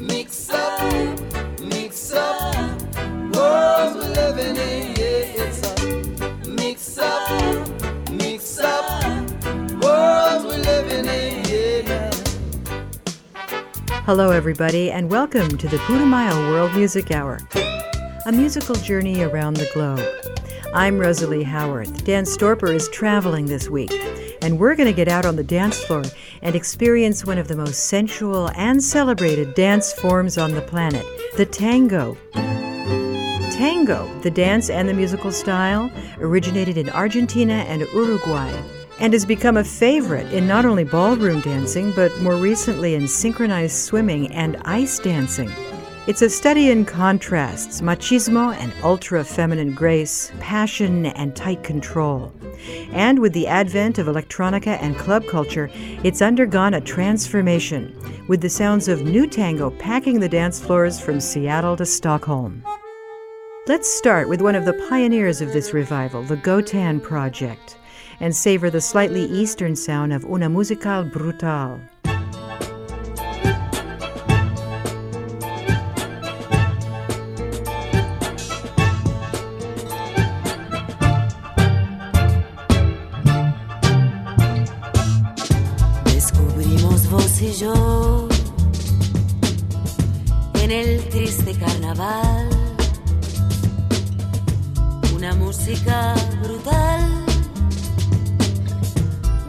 Mix up, mix up, world we're living in, yeah, it's a mix up, mix up, world we're living in, yeah. Hello, everybody, and welcome to the Putumayo World Music Hour, a musical journey around the globe. I'm Rosalie Howarth. Dan Storper is traveling this week, and we're going to get out on the dance floor and experience one of the most sensual and celebrated dance forms on the planet the tango. Tango, the dance and the musical style, originated in Argentina and Uruguay and has become a favorite in not only ballroom dancing, but more recently in synchronized swimming and ice dancing. It's a study in contrasts, machismo and ultra feminine grace, passion and tight control. And with the advent of electronica and club culture, it's undergone a transformation, with the sounds of new tango packing the dance floors from Seattle to Stockholm. Let's start with one of the pioneers of this revival, the Gotan Project, and savor the slightly eastern sound of Una Musica Brutal. Triste carnaval una música brutal,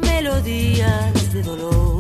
melodías de dolor.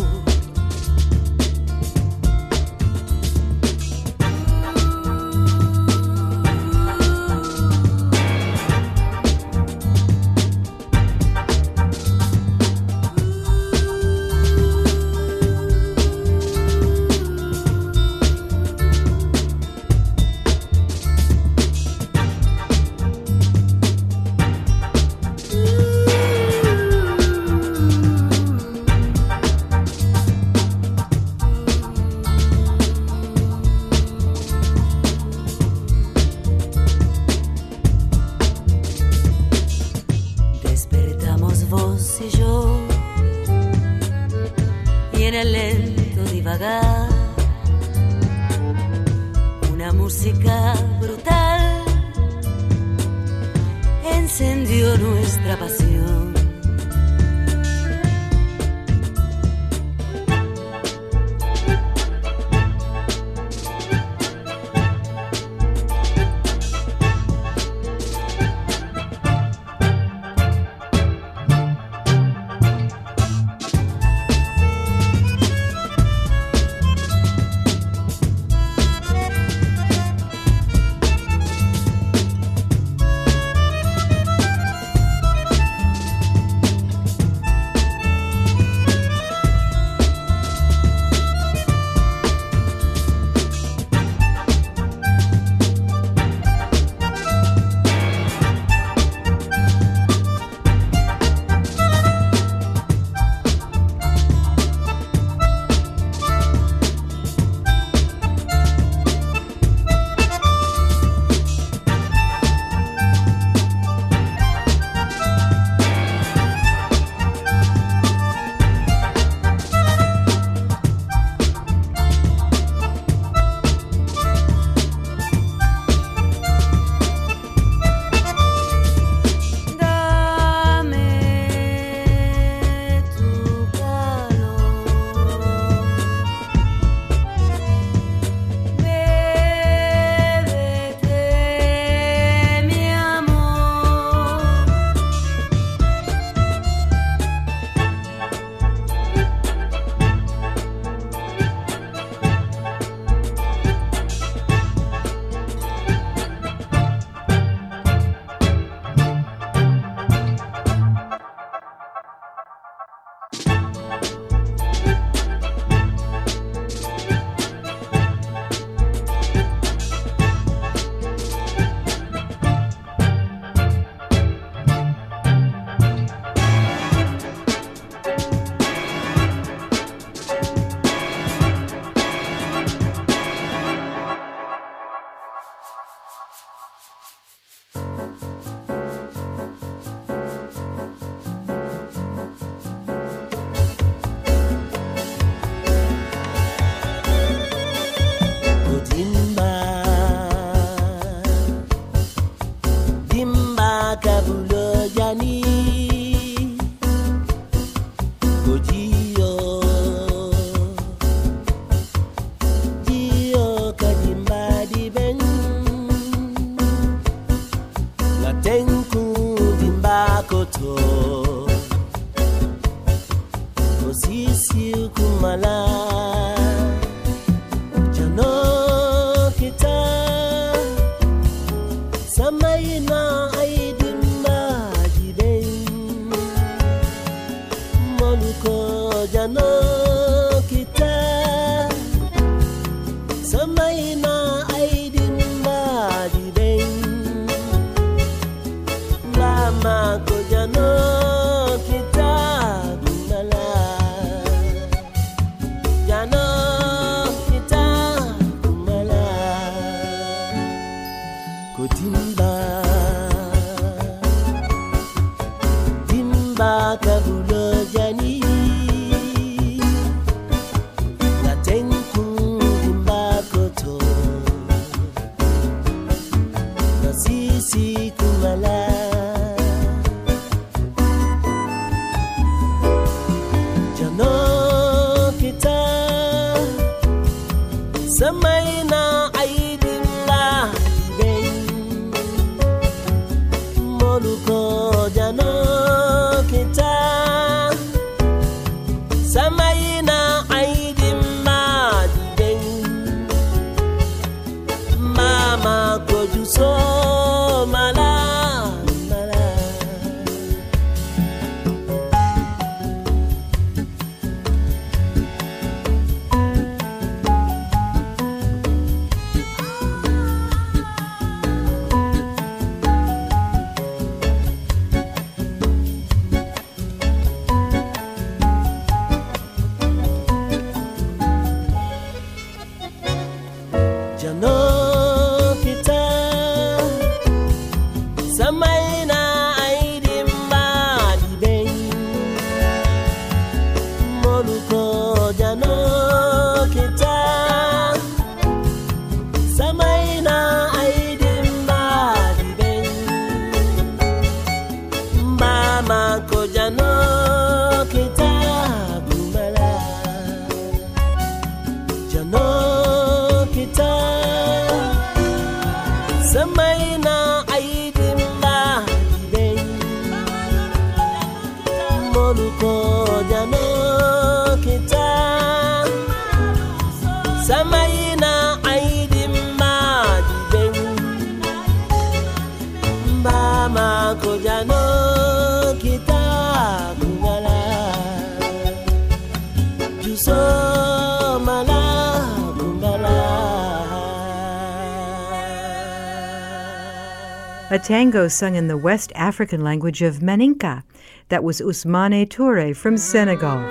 Tango sung in the West African language of Maninka. That was Ousmane Touré from Senegal.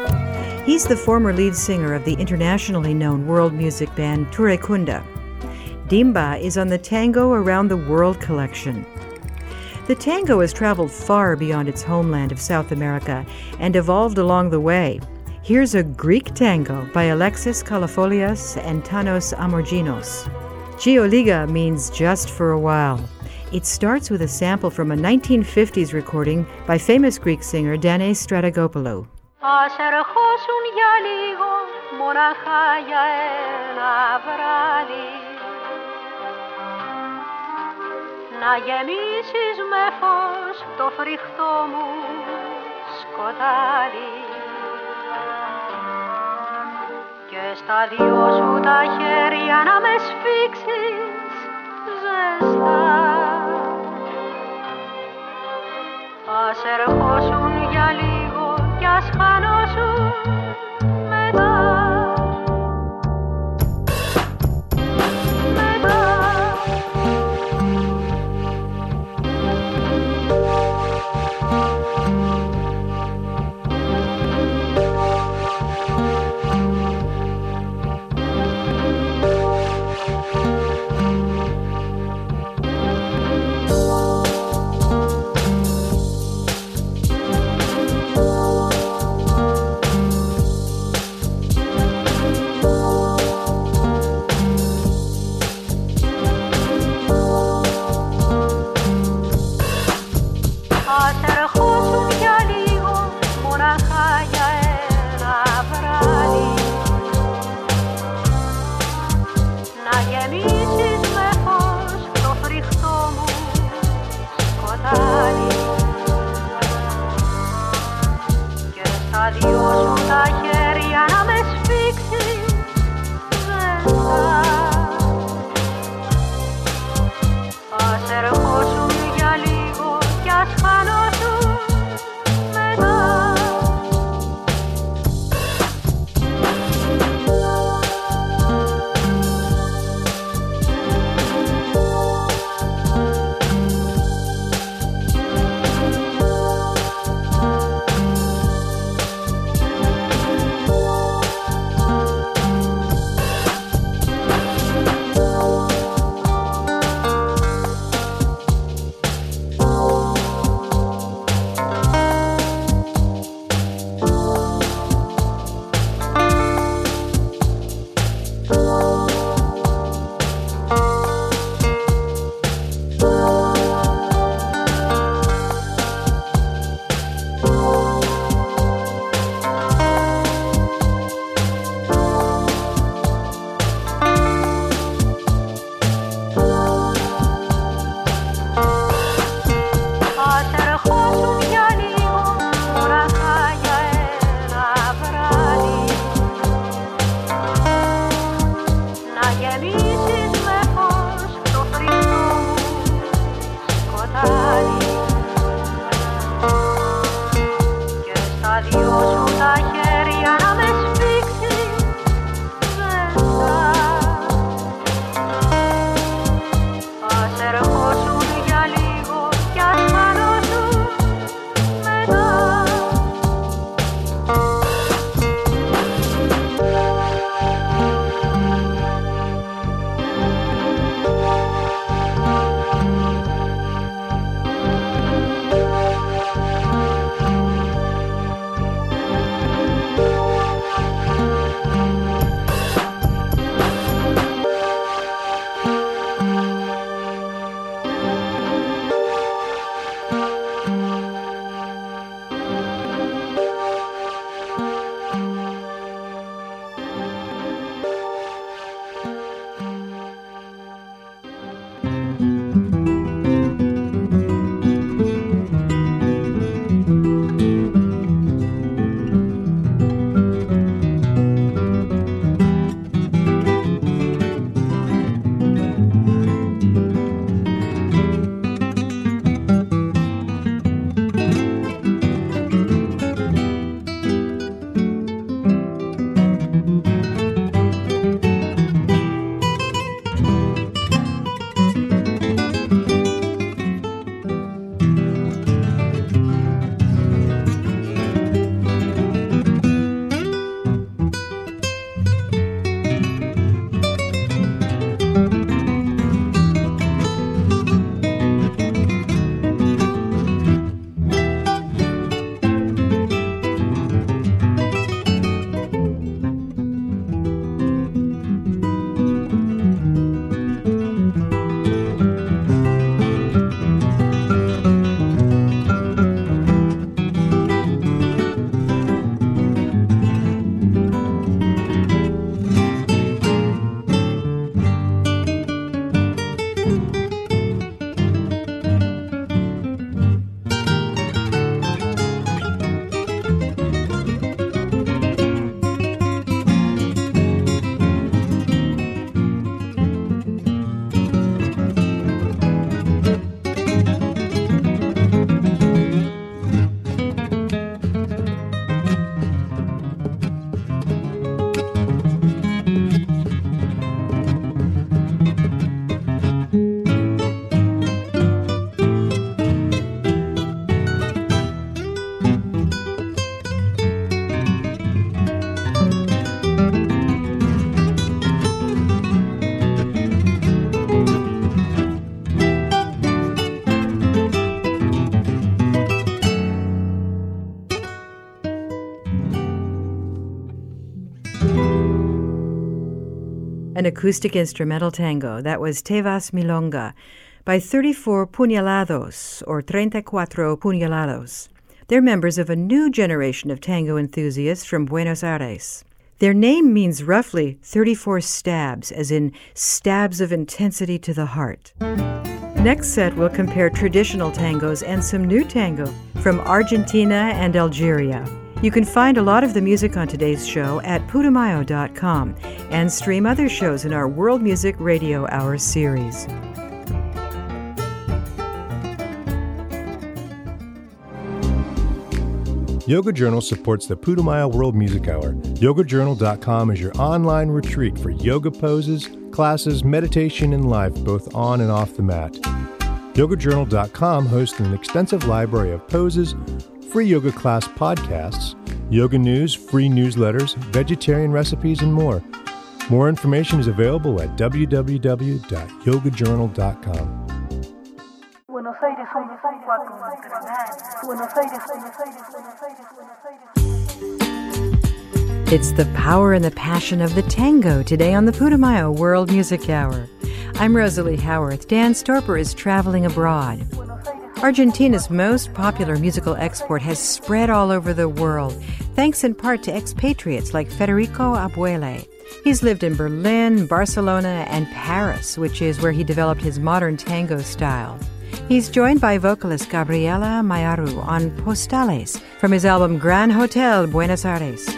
He's the former lead singer of the internationally known world music band Touré Kunda. Dimba is on the Tango Around the World collection. The tango has traveled far beyond its homeland of South America and evolved along the way. Here's a Greek tango by Alexis Kalofolias and Thanos Amorginos. Gioliga means just for a while. It starts with a sample from a 1950s recording by famous Greek singer Danae Stratigopoulou. να γεμίσεις με φως το φρικτό μου σκοτάδι και στα δυο σου τα χέρια να με σφίξεις set up an acoustic instrumental tango. That was Te Vas Milonga by 34 Puñaladas, or Treinta Cuatro Puñaladas. They're members of a new generation of tango enthusiasts from Buenos Aires. Their name means roughly 34 stabs, as in stabs of intensity to the heart. Next set, we'll compare traditional tangos and some new tango from Argentina and Algeria. You can find a lot of the music on today's show at putumayo.com and stream other shows in our World Music Radio Hour series. Yoga Journal supports the Putumayo World Music Hour. YogaJournal.com is your online retreat for yoga poses, classes, meditation, and life, both on and off the mat. YogaJournal.com hosts an extensive library of poses, free yoga class podcasts, yoga news, free newsletters, vegetarian recipes, and more. More information is available at www.yogajournal.com. Buenos Aires, Buenos Aires, Buenos Aires, Buenos Aires, Buenos Aires, Buenos Aires, Buenos Aires. It's the power and the passion of the tango today on the Putumayo World Music Hour. I'm Rosalie Howarth. Dan Storper is traveling abroad. Argentina's most popular musical export has spread all over the world, thanks in part to expatriates like Federico Aubele. He's lived in Berlin, Barcelona, and Paris, which is where he developed his modern tango style. He's joined by vocalist Gabriela Mayaru on Postales from his album Gran Hotel Buenos Aires.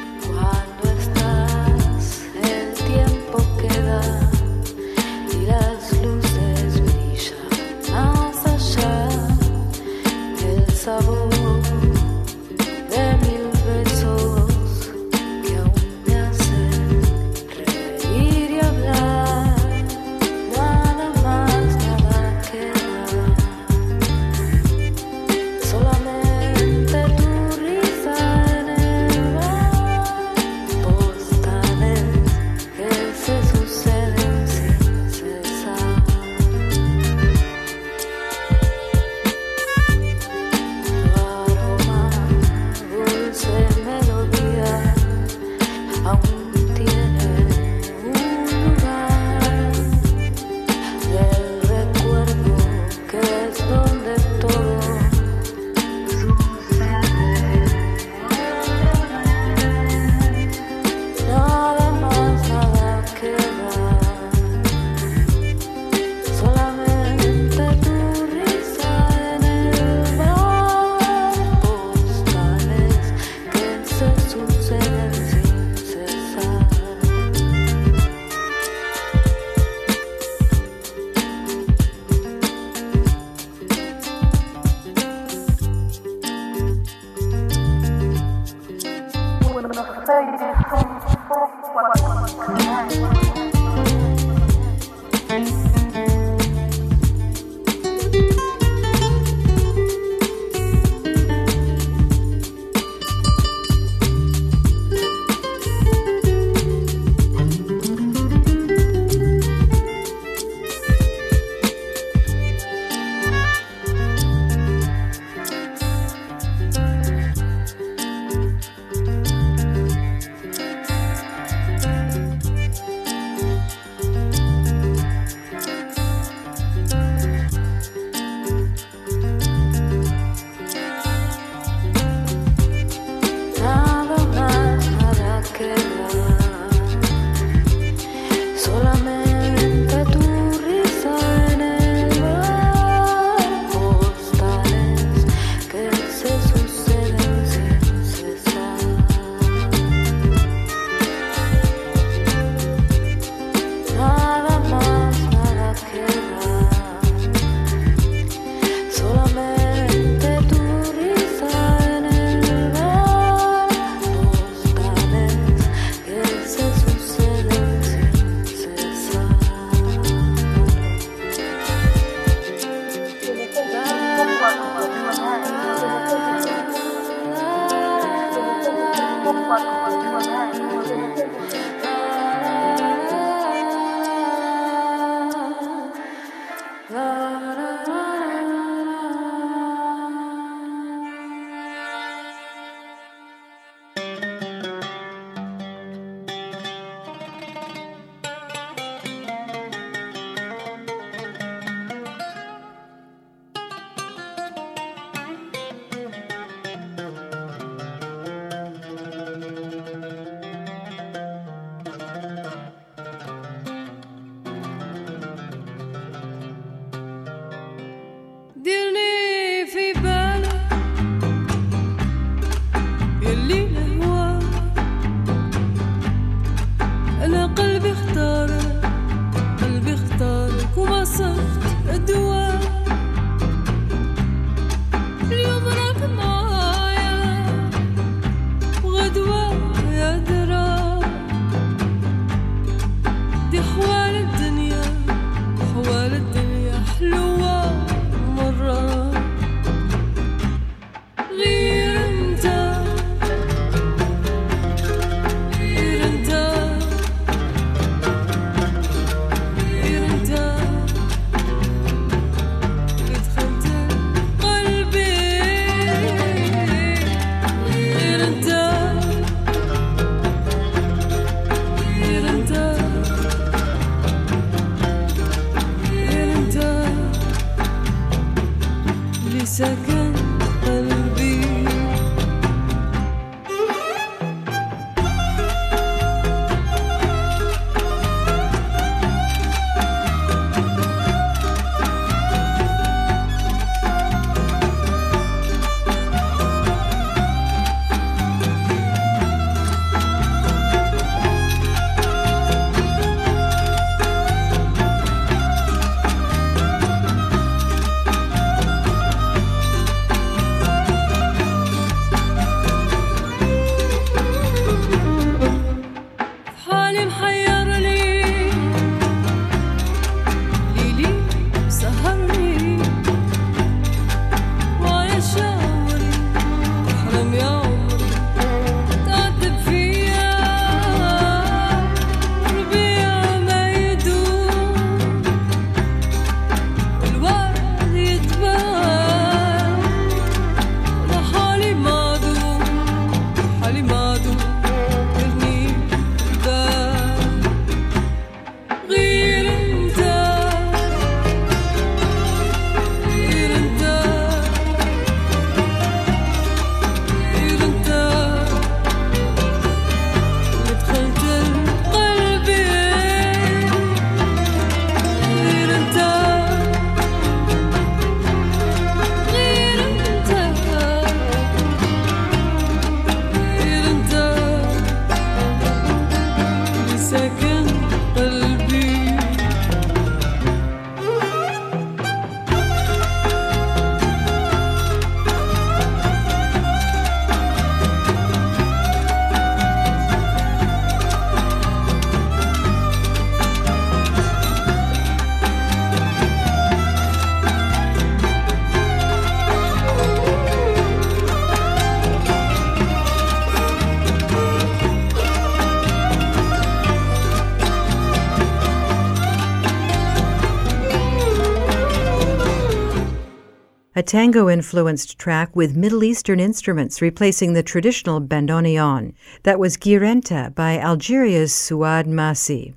Tango influenced track with Middle Eastern instruments replacing the traditional bandoneon. That was Ghir Enta by Algeria's Souad Massi.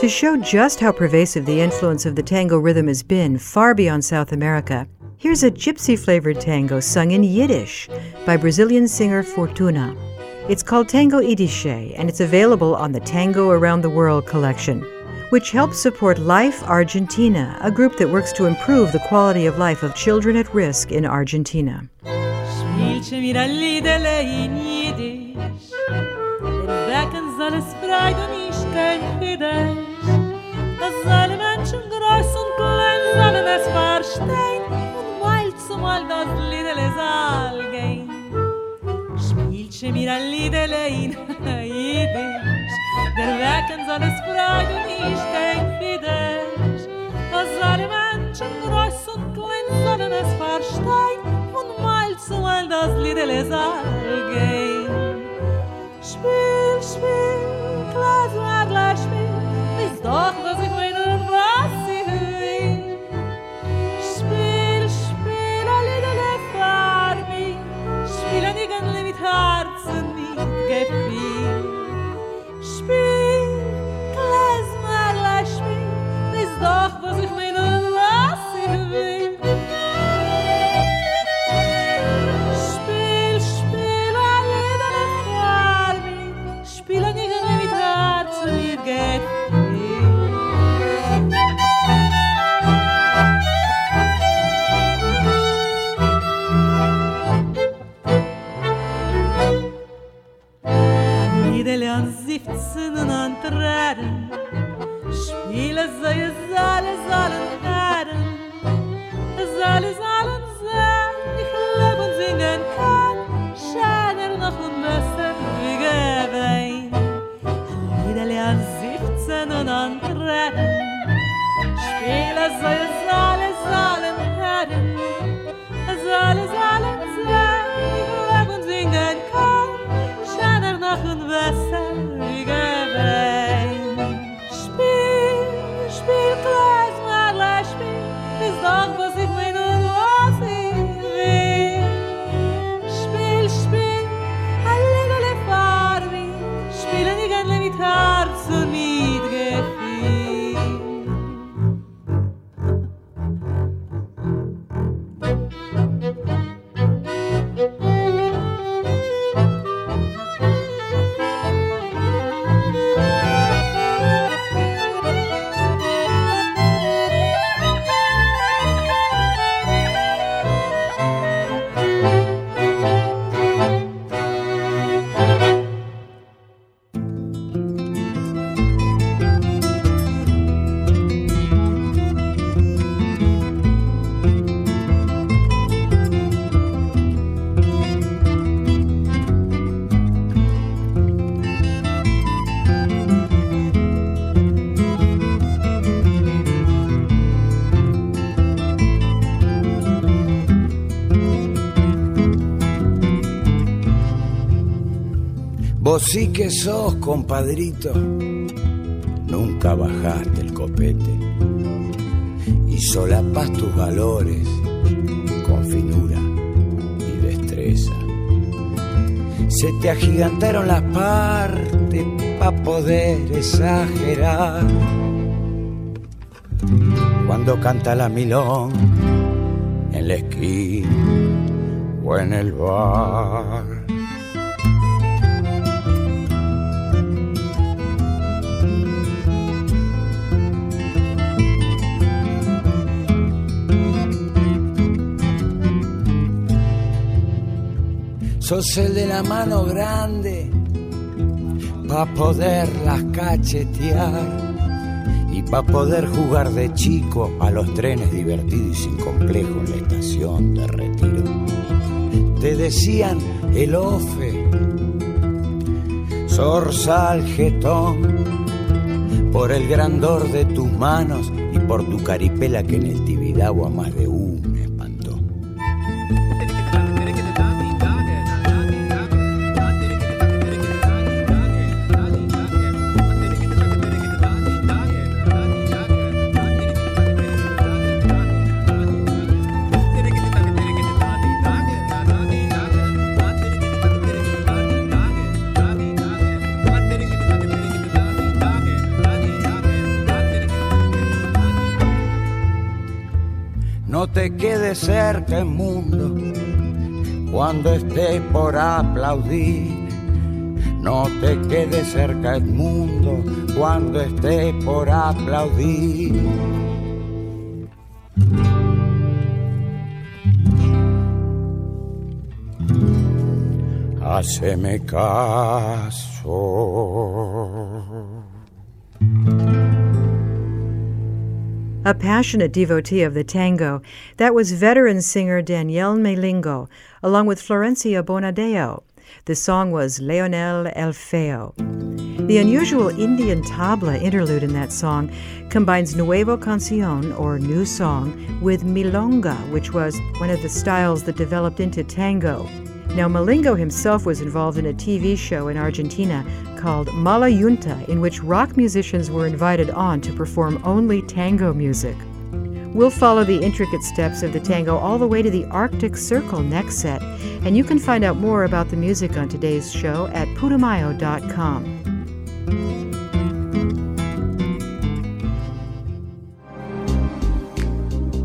To show just how pervasive the influence of the tango rhythm has been far beyond South America, here's a gypsy flavored tango sung in Yiddish by Brazilian singer Fortuna. It's called Tango Idishe and it's available on the Tango Around the World collection, which helps support Life Argentina, a group that works to improve the quality of life of children at risk in Argentina. Spielche mir Der Becken soll es breit und nicht kein Fidesz Dass alle Menschen groß und klein sollen es verstehen Und mal zu mal das Liedele soll gehen. Spiel, spiel, klar, sag gleich spiel Ist doch, was ich will und was ich Spiel, spiel, a Liedele für mich Spiel ein Igenle mit Herzen, mit Gefühl doch was ich was ich will. Spiel, spiel, a Liedele für mich, spiel ein Igenle mit Herzen, mit Gefühl. Liedele an siebzehn und an Tränen Spiele sei es Spiele sei es alle Vos sí que sos, compadrito, nunca bajaste el copete y solapas tus valores con finura y destreza. Se te agigantaron las partes para poder exagerar. Cuando canta la milón en la esquina o en el bar. Sos el de la mano grande pa' poderlas cachetear y pa' poder jugar de chico a los trenes divertidos y sin complejo en la estación de retiro. Te decían el ofe, zorzal jetón, por el grandor de tus manos y por tu caripela que en el Tibidabo más de uno el mundo cuando esté por aplaudir. No te quedes cerca el mundo cuando esté por aplaudir. Haceme caso. A passionate devotee of the tango, that was veteran singer Daniel Melingo, along with Florencia Bonadeo. The song was Leonel El Feo. The unusual Indian tabla interlude in that song combines nuevo canción, or new song, with milonga, which was one of the styles that developed into tango. Now, Melingo himself was involved in a TV show in Argentina called Mala Yunta, in which rock musicians were invited on to perform only tango music. We'll follow the intricate steps of the tango all the way to the Arctic Circle next set, and you can find out more about the music on today's show at putumayo.com.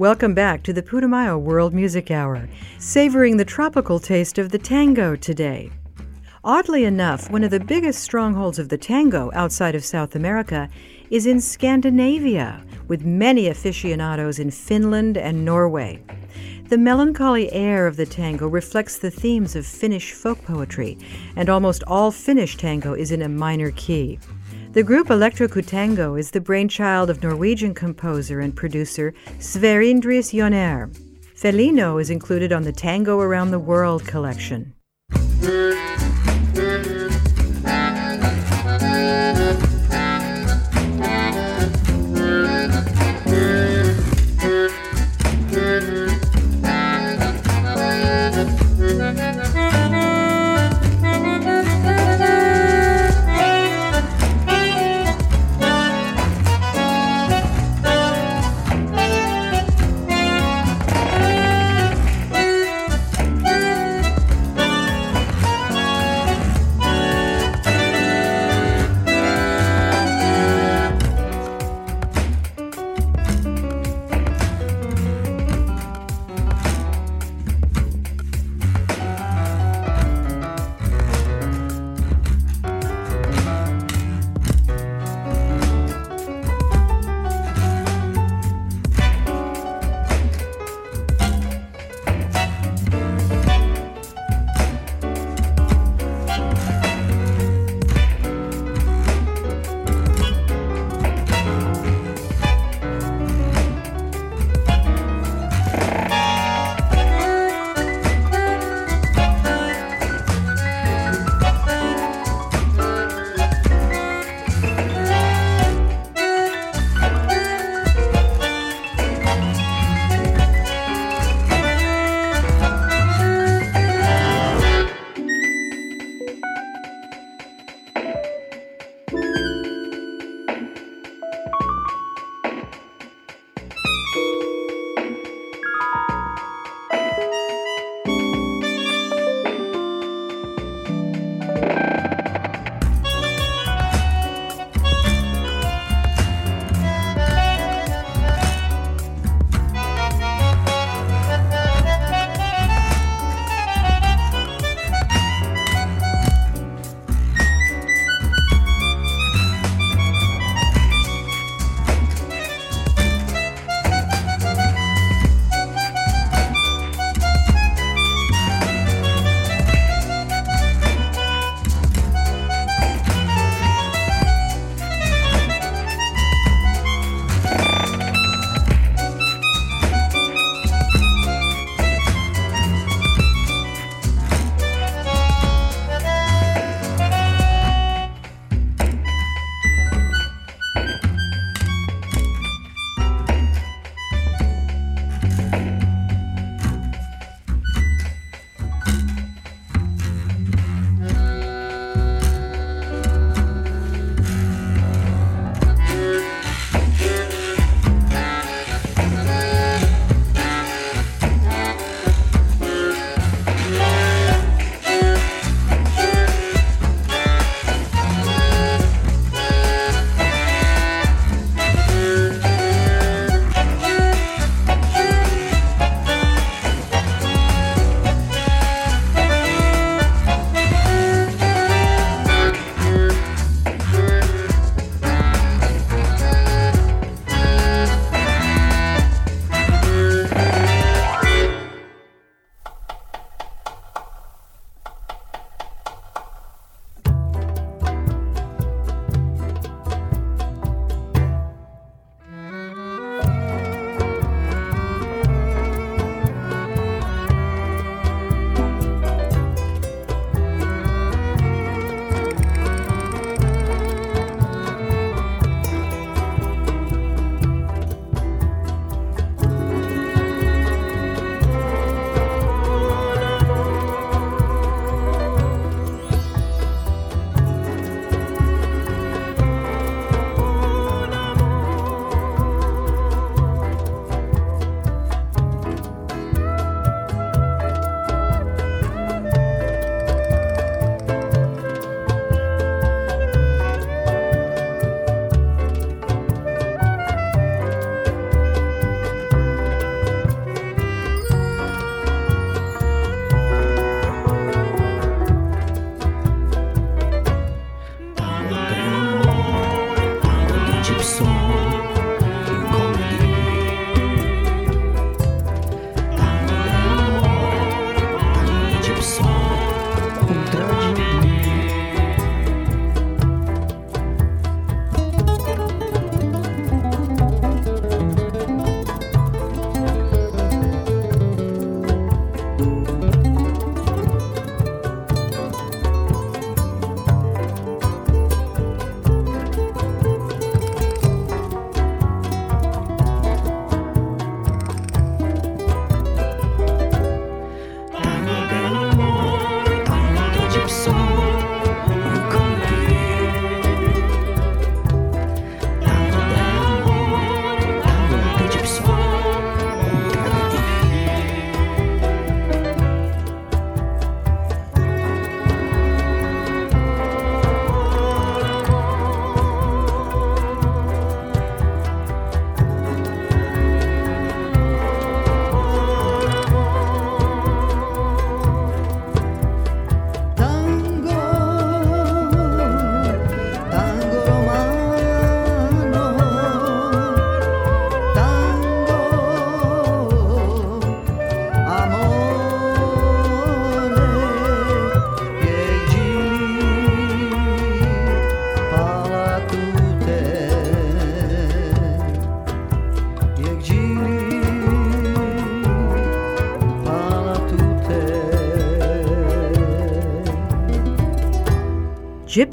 Welcome back to the Putumayo World Music Hour, savoring the tropical taste of the tango today. Oddly enough, one of the biggest strongholds of the tango outside of South America is in Scandinavia, with many aficionados in Finland and Norway. The melancholy air of the tango reflects the themes of Finnish folk poetry, and almost all Finnish tango is in a minor key. The group Electrocutango is the brainchild of Norwegian composer and producer Sverre Indris Joner. Felino is included on the Tango Around the World collection.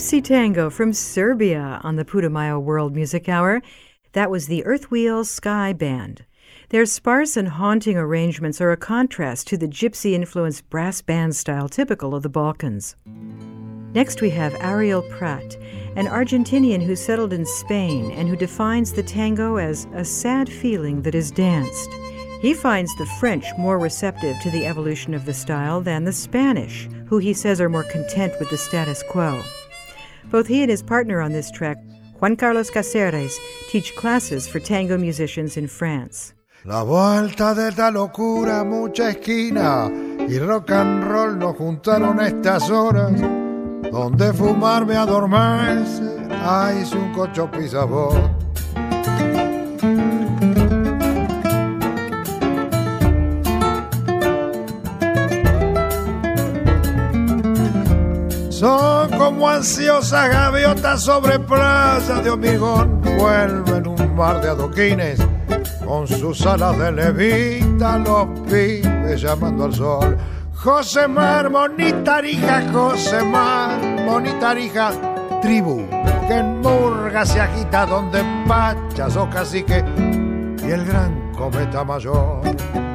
Gypsy Tango from Serbia on the Putumayo World Music Hour. That was the Earth Wheels Sky Band. Their sparse and haunting arrangements are a contrast to the gypsy influenced brass band style typical of the Balkans. Next, we have Ariel Prat, an Argentinian who settled in Spain and who defines the tango as a sad feeling that is danced. He finds the French more receptive to the evolution of the style than the Spanish, who he says are more content with the status quo. Both he and his partner on this track, Juan Carlos Caceres, teach classes for tango musicians in France. La vuelta de esta locura, mucha esquina y rock and roll nos juntaron estas horas. Donde fumar me adormece, ay, cocho. Son como ansiosas gaviotas sobre playa de hormigón, vuelven un mar de adoquines con sus alas de levita, los pibes llamando al sol. José Mar, bonita hija, José Mar, bonita hija, tribu que en murga se agita donde pachas o cacique y el gran cometa mayor,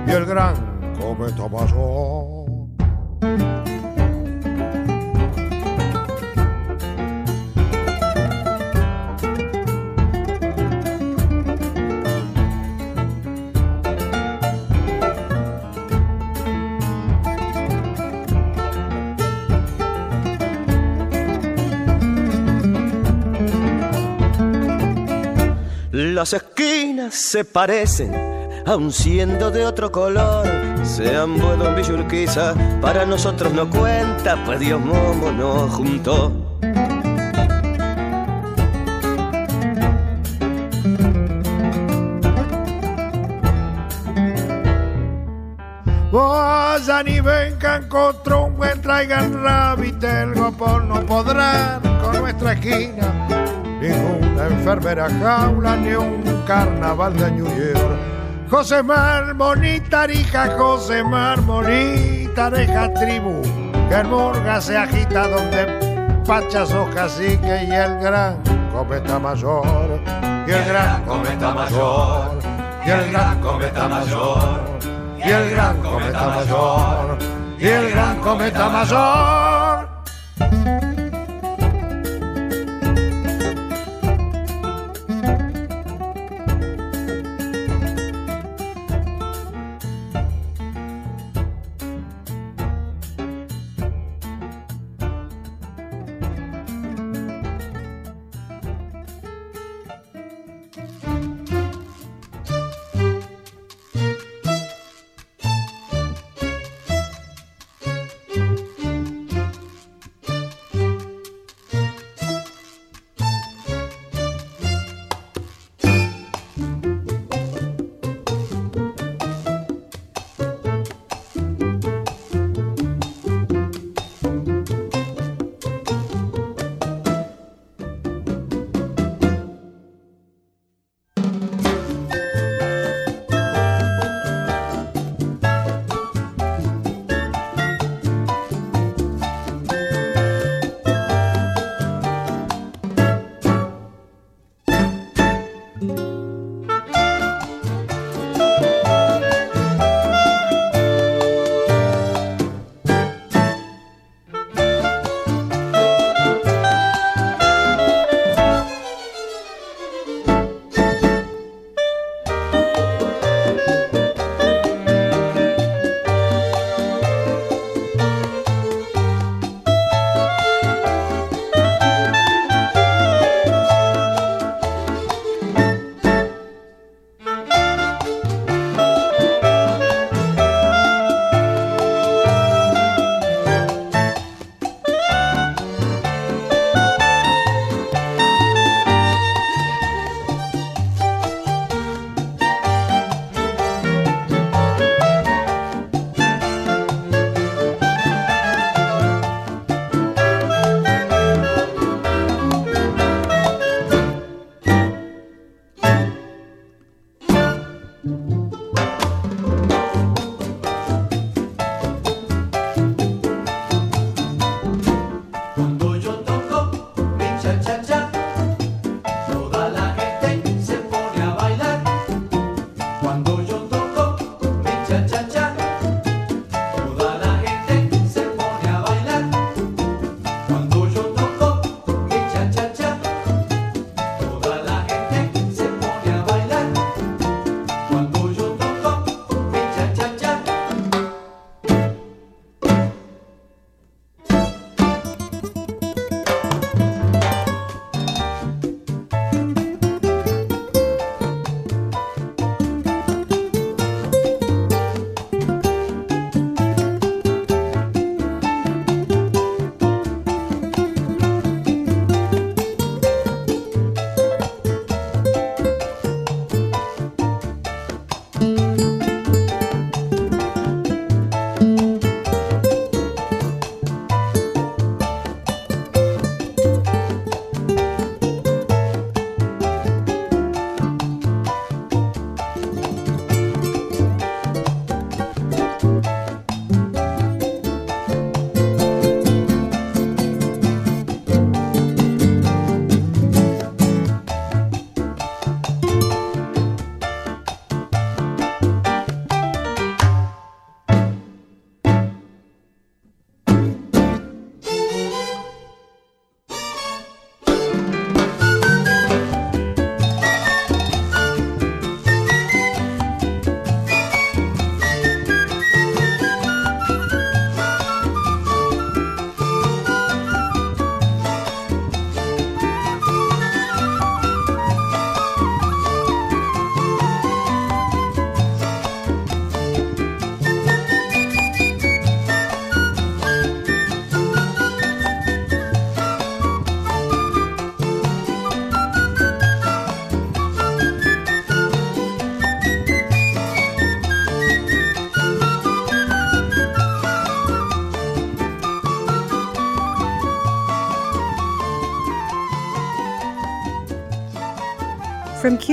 y el gran cometa mayor. Las esquinas se parecen, aun siendo de otro color. Sean vuelo en Villurquiza, para nosotros no cuenta, pues Dios Momo nos juntó. Vayan y vengan con trombo, traigan rabitel, gopón, no podrán con nuestra esquina. Ninguna enfermera jaula ni un carnaval de New. José Mar, bonita hija, José Mar, bonita deja tribu, que en Murga se agita donde pachas o cacique y el gran cometa mayor, y el gran cometa mayor, y el gran cometa mayor y el gran cometa mayor, y el gran cometa mayor.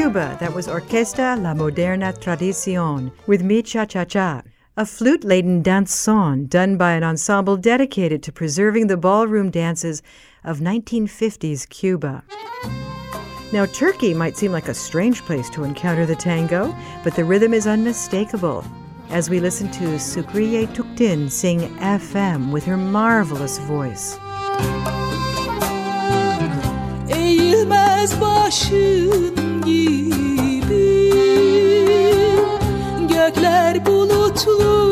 Cuba, that was Orquesta La Moderna Tradicion with Mi Cha Cha Cha, a flute laden danzón done by an ensemble dedicated to preserving the ballroom dances of 1950s Cuba. Now, Turkey might seem like a strange place to encounter the tango, but the rhythm is unmistakable. As we listen to Sukriye Tutkun sing Efem with her marvelous voice. Eğilmez başın Her bulutlu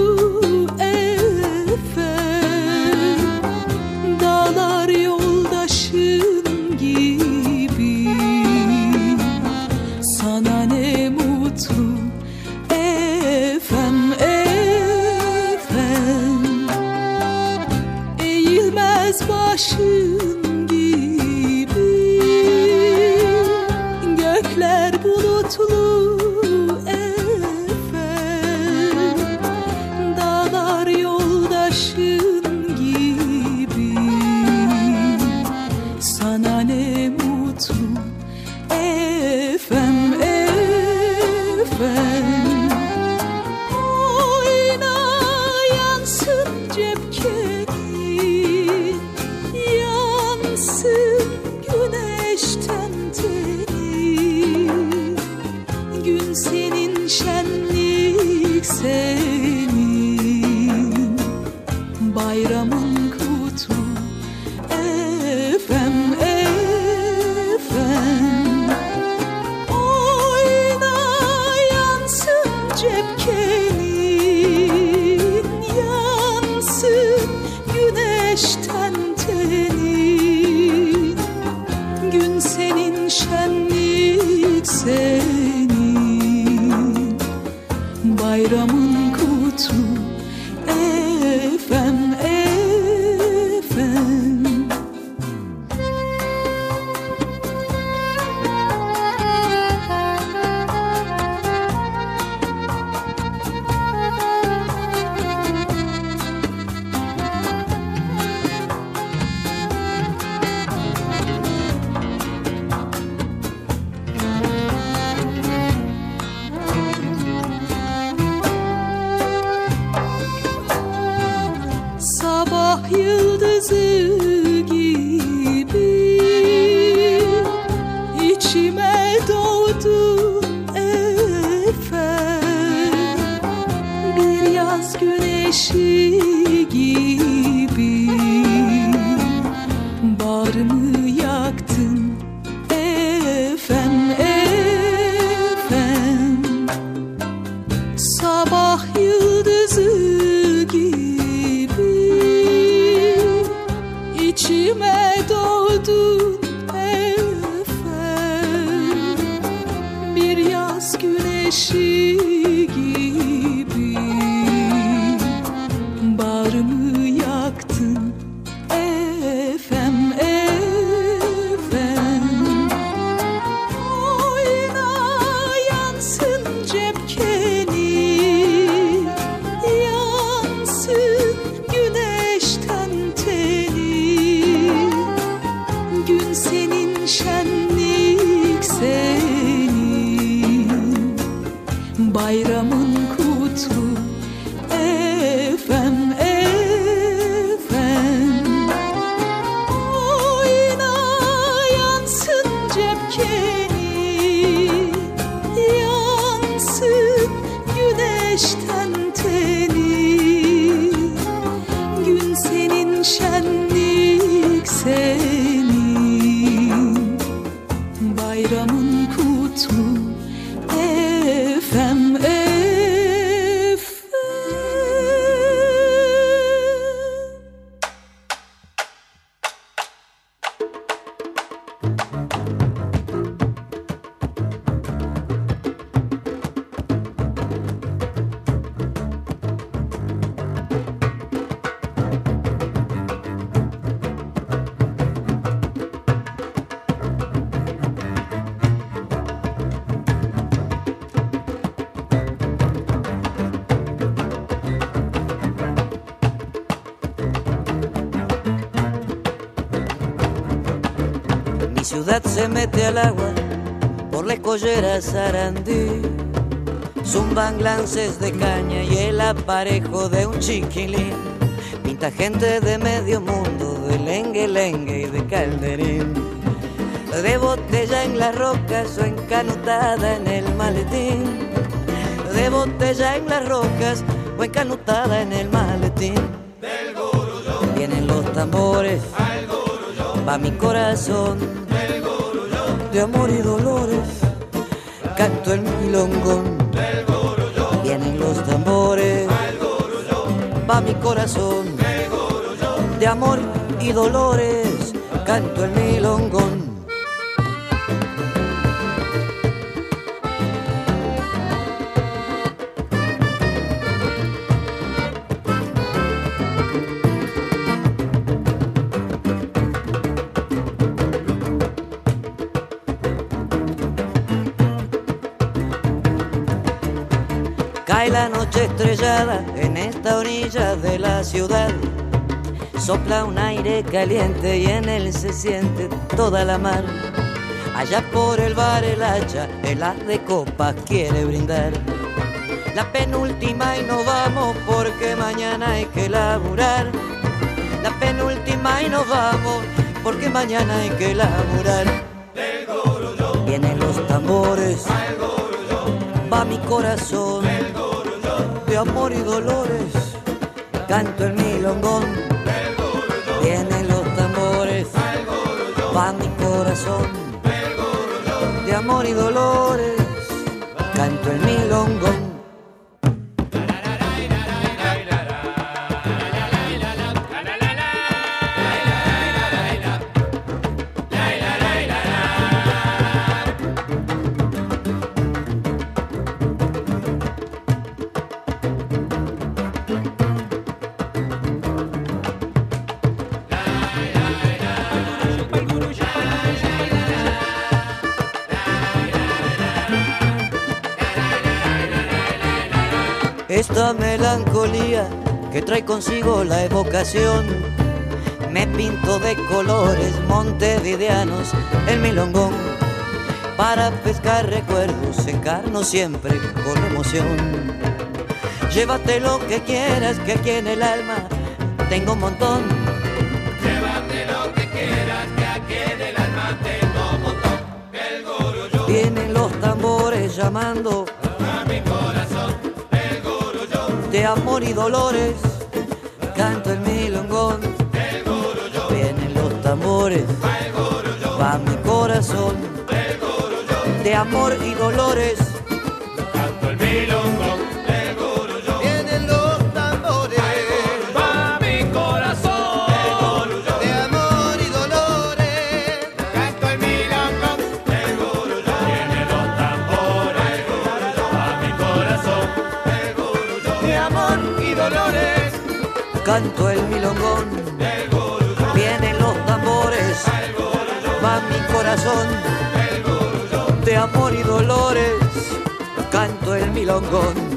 Yansın yaz güneşi gibi se mete al agua por la escollera Sarandí. Zumban lances de caña y el aparejo de un chiquilín. Pinta gente de medio mundo, de lengue lengue y de calderín. De botella en las rocas o encanutada en el maletín. De botella en las rocas o encanutada en el maletín. Vienen los tambores, va mi corazón de amor y dolores. Canto el milongón, vienen los tambores, va mi corazón de amor y dolores. Canto el milongón. Estrellada en esta orilla de la ciudad. Sopla un aire caliente y en él se siente toda la mar. Allá por el bar el hacha, el haz de copas quiere brindar. La penúltima y nos vamos porque mañana hay que laburar. La penúltima y nos vamos porque mañana hay que laburar. Vienen los tambores, va mi corazón de amor y dolores. Canto el milongón, vienen los tambores, va mi corazón de amor y dolores. Canto el milongón. Esta melancolía que trae consigo la evocación. Me pinto de colores montevideanos el milongón. Para pescar recuerdos, secarnos siempre con emoción. Llévate lo que quieras, que aquí en el alma tengo un montón. Llévate lo que quieras, que aquí en el alma tengo un montón. El Vienen los tambores llamando amor y dolores. Canto el milongón. Vienen los tambores, va mi corazón de amor y dolores. Canto el milongón. Canto el milongón, vienen los tambores, va mi corazón de amor y dolores. Canto el milongón.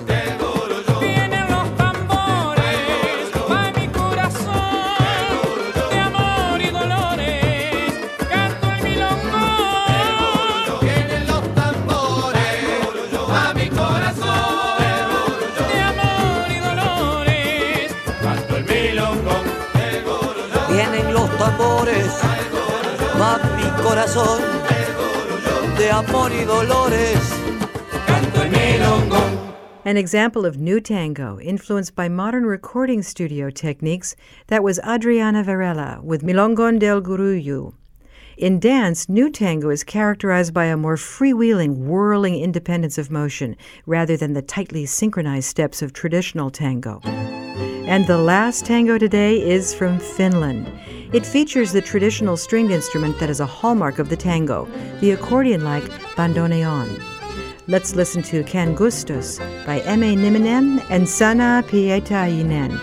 Corazón de amor y dolores. Canto el. An example of new tango influenced by modern recording studio techniques, that was Adriana Varela with Milongon del Guruyu. In dance, new tango is characterized by a more freewheeling, whirling independence of motion rather than the tightly synchronized steps of traditional tango. And the last tango today is from Finland. It features the traditional stringed instrument that is a hallmark of the tango, the accordion like bandoneon. Let's listen to Kangastus by M.A. Numminen and Sanna Pietiäinen.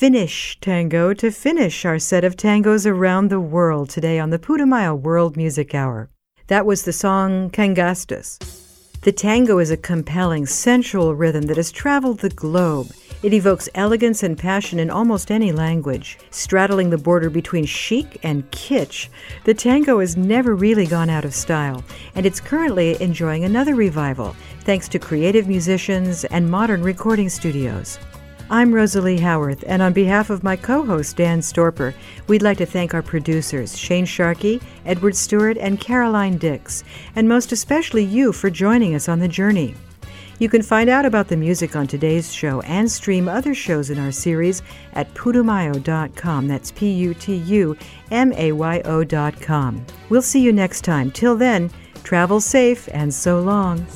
Finnish tango to finish our set of tangos around the world today on the Putumayo World Music Hour. That was the song Kangastus. The tango is a compelling, sensual rhythm that has traveled the globe. It evokes elegance and passion in almost any language. Straddling the border between chic and kitsch, the tango has never really gone out of style, and it's currently enjoying another revival thanks to creative musicians and modern recording studios. I'm Rosalie Howarth, and on behalf of my co host, Dan Storper, we'd like to thank our producers, Shane Sharkey, Edward Stewart, and Caroline Dix, and most especially you for joining us on the journey. You can find out about the music on today's show and stream other shows in our series at putumayo.com. That's P U T U M A Y O.com. We'll see you next time. Till then, travel safe and so long.